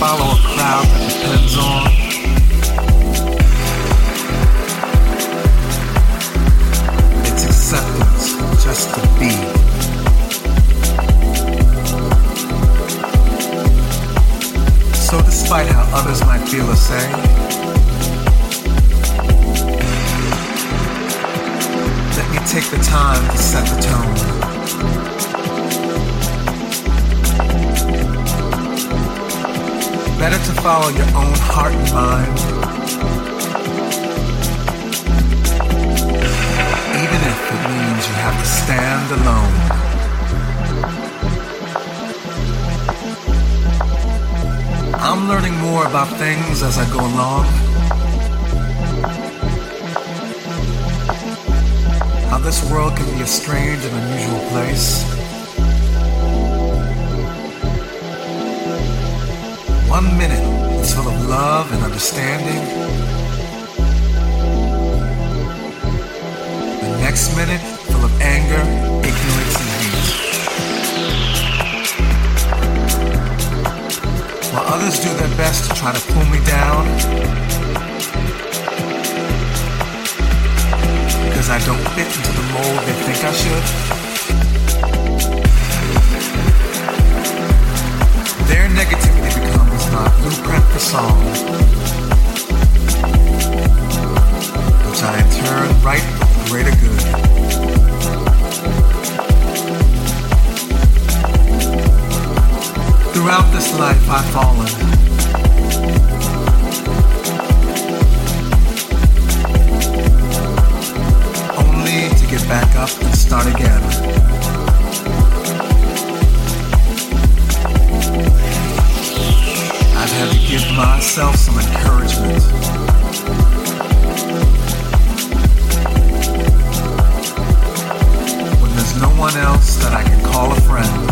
follow a crowd that depends on to be. So despite how others might feel or say, let me take the time to set the tone. Better to follow your own heart and mind, stand alone. I'm learning more about things as I go along. How this world can be a strange and unusual place. One minute is full of love and understanding. Next minute full of anger, ignorance, and hate. While others do their best to try to pull me down because I don't fit into the mold they think I should. Their negativity becomes my blueprint for song, which I in turn write greater good. Throughout this life I've fallen. Only to get back up and start again. I've had to give myself some encouragement. When there's no one else that I can call a friend.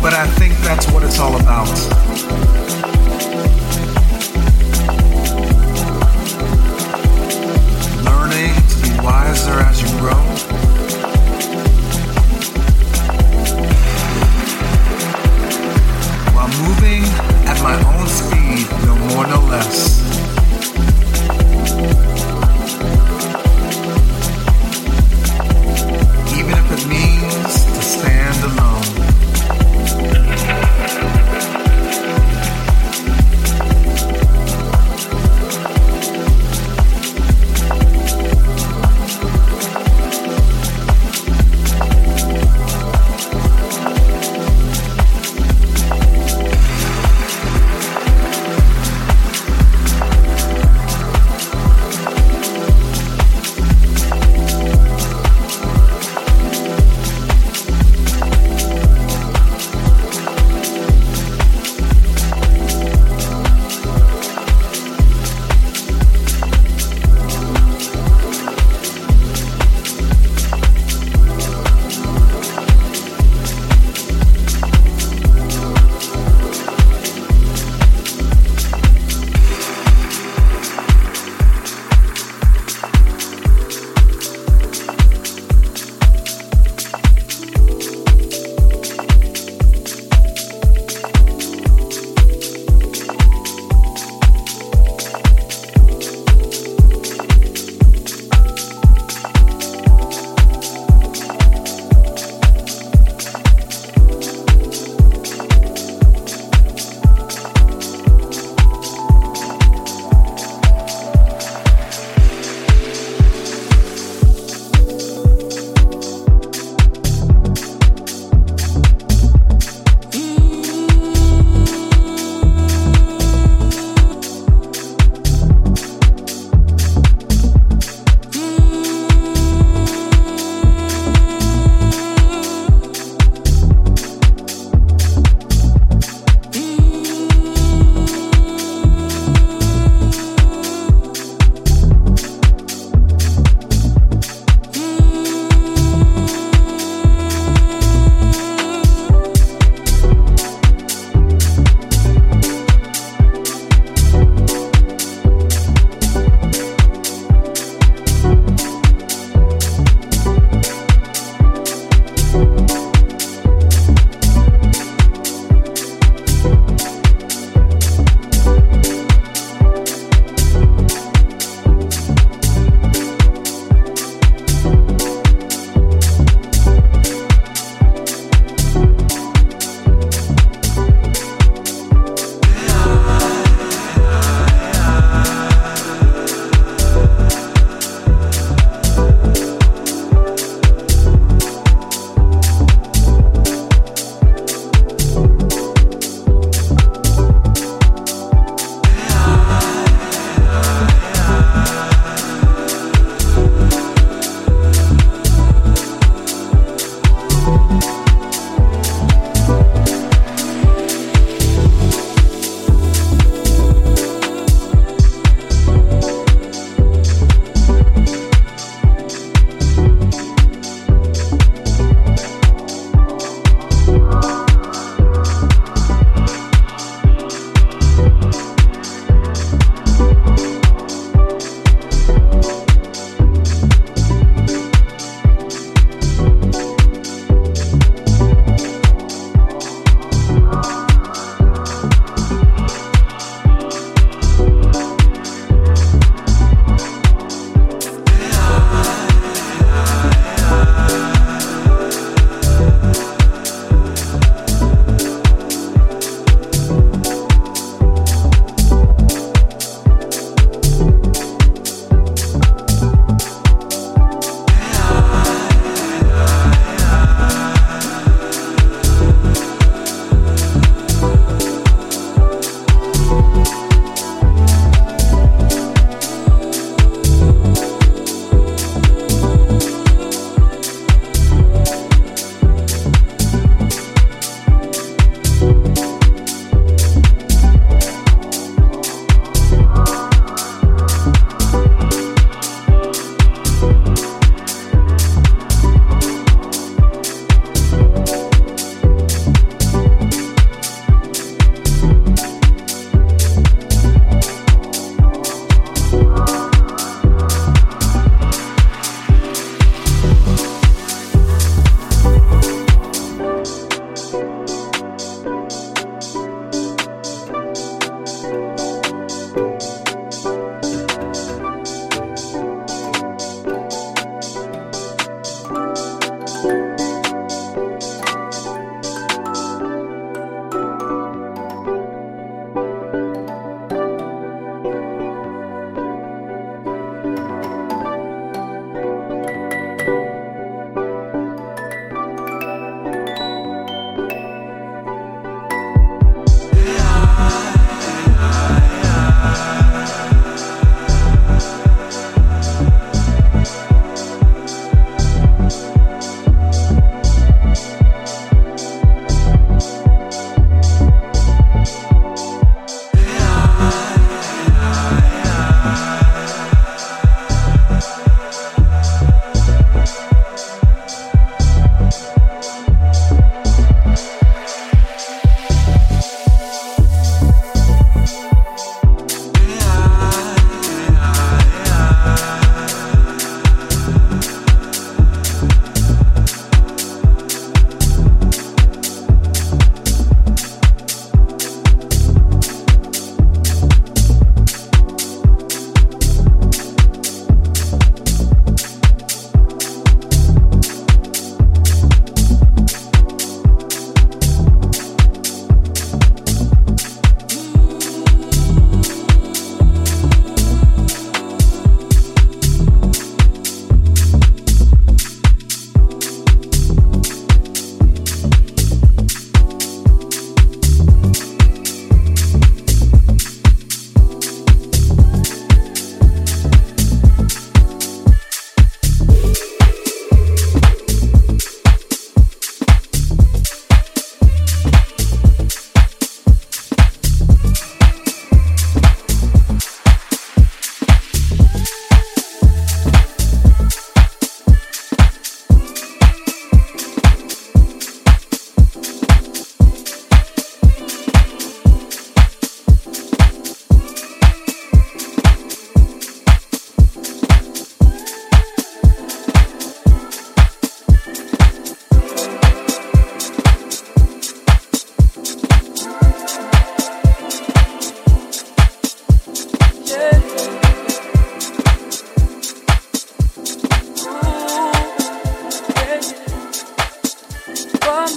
But I think that's what it's all about. Learning to be wiser as you grow. While moving at my own speed, no more, no less.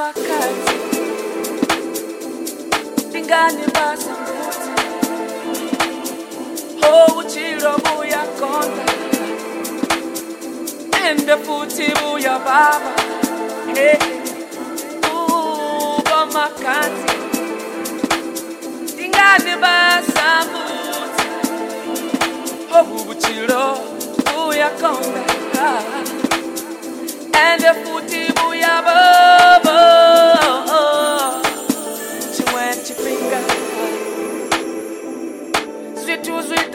makhadzi ndingani basimbuza ho oh, utshilo buyagonda ende futhi buyababa hey. uba makhadzi ndingani basambuza ho oh, utshilo buyagonda ah. ende futhi buyababa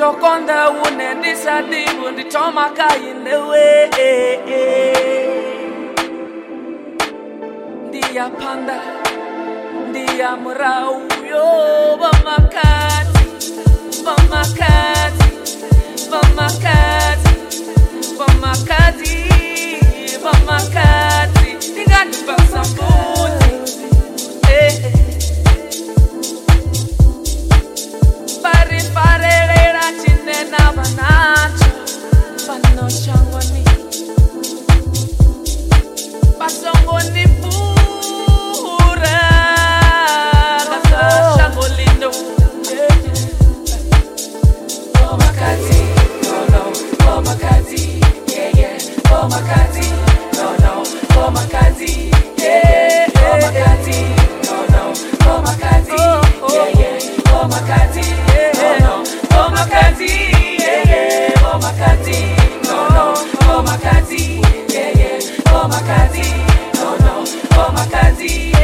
ndokonda une ndisadibu ndichomaka inewe ndiyapanda ndiyamurau yo vamakati vamakati vamakati vamakati vamakati ndingandipasa mbuva strong one see.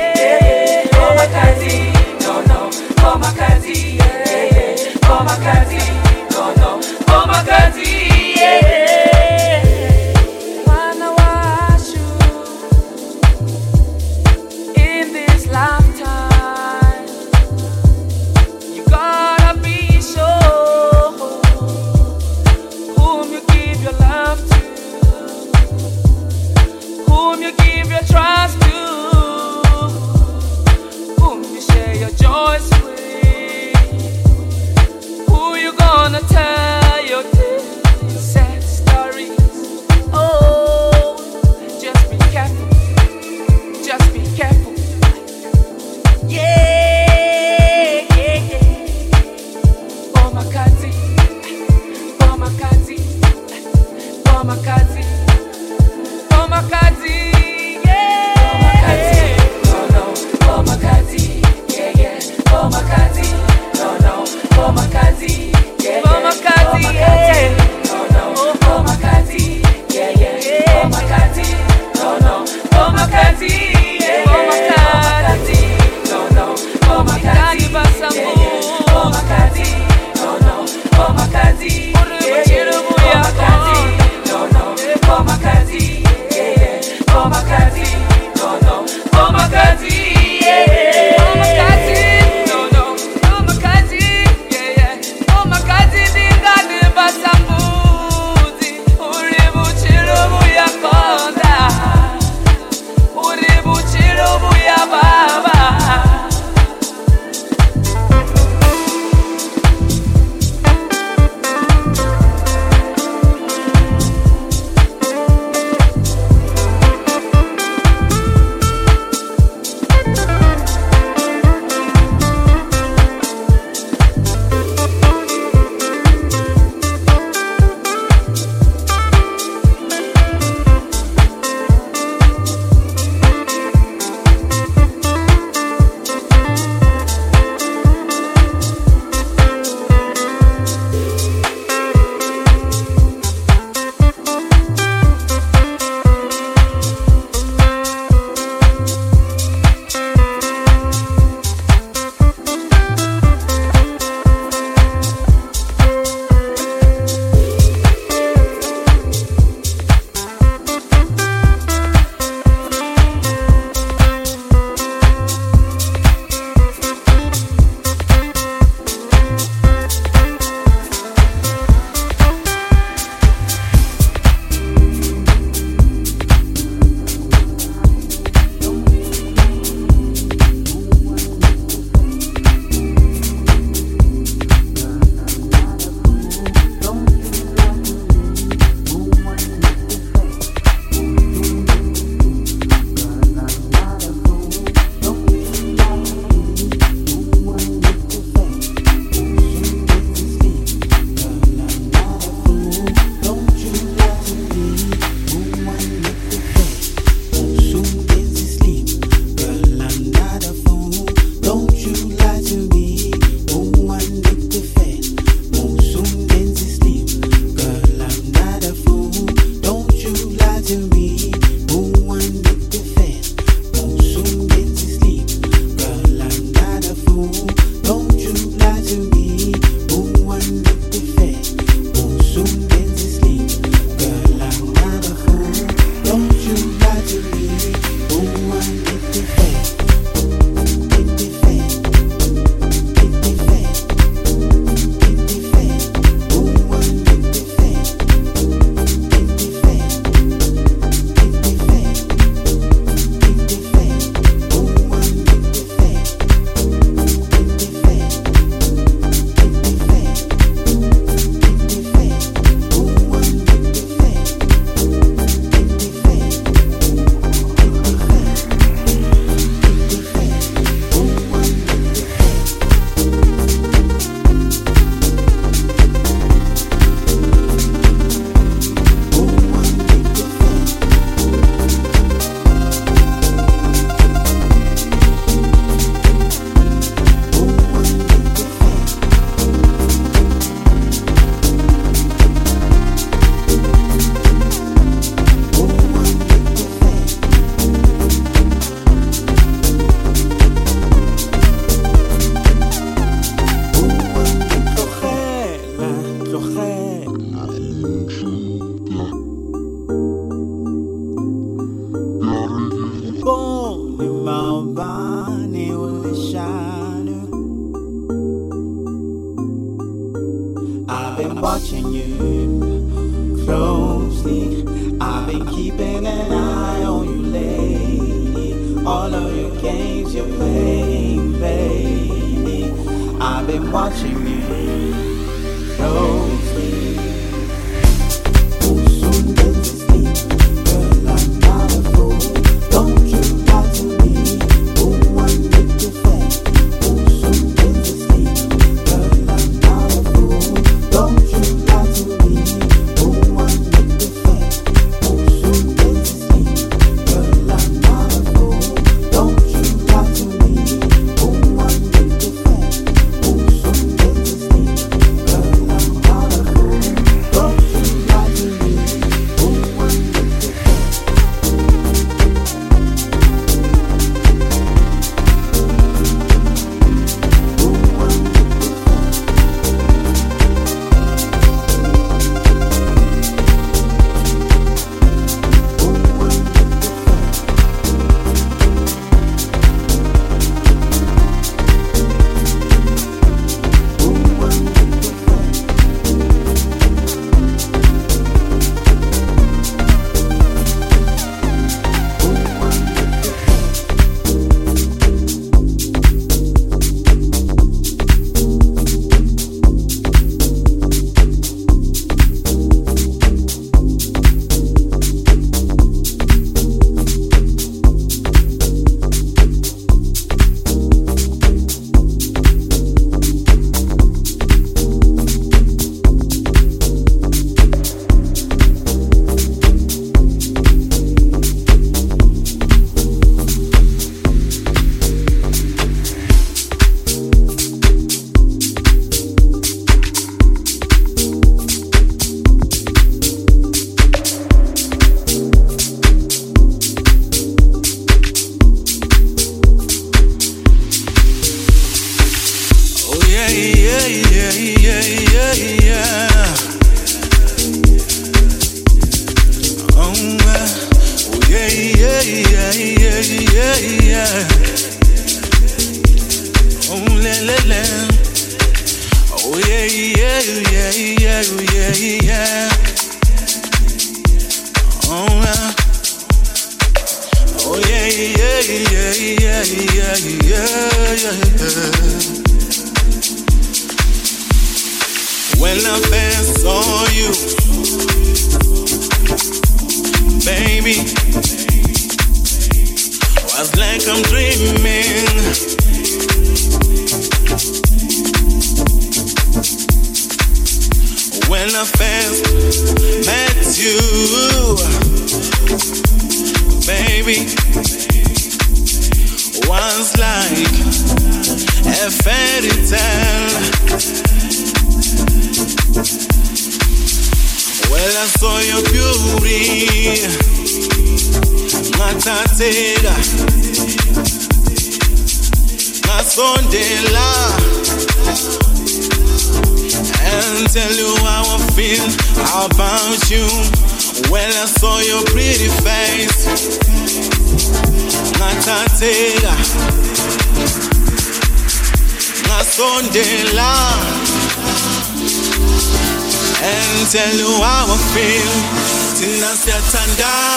Now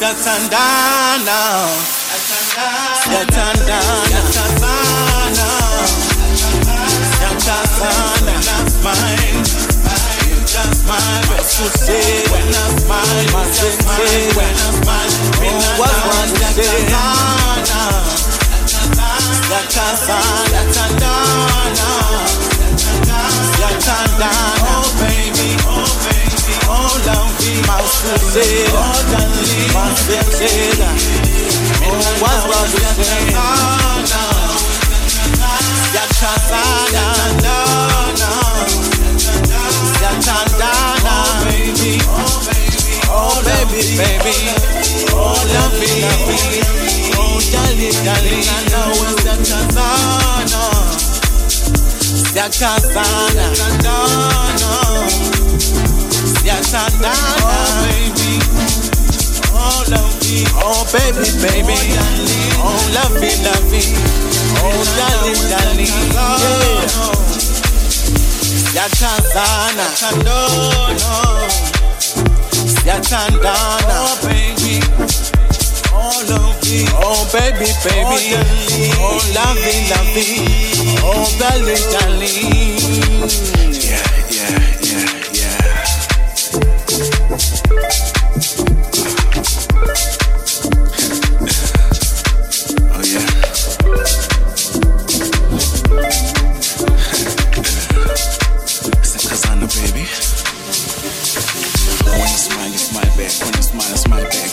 Siyathandana Siyathandana Siyathandana That's mine. You just mine. Baby. Oh baby Oh lovey My sensei Oh darling My sensei Oh what's wrong with Siyathandana Siyathandana Siyathandana Oh baby Oh baby Oh baby baby Oh lovey lovey Oh darling darling I know it's Siyathandana Siyathandana Siyathandana Oh baby. Oh lovey oh, oh, oh, oh baby baby. Oh lovey lovey Oh darling darling. Yeah. Siyathandana Siyathandana Oh baby. Oh lovey Oh baby baby. Oh lovey lovey Oh darling darling minus my back.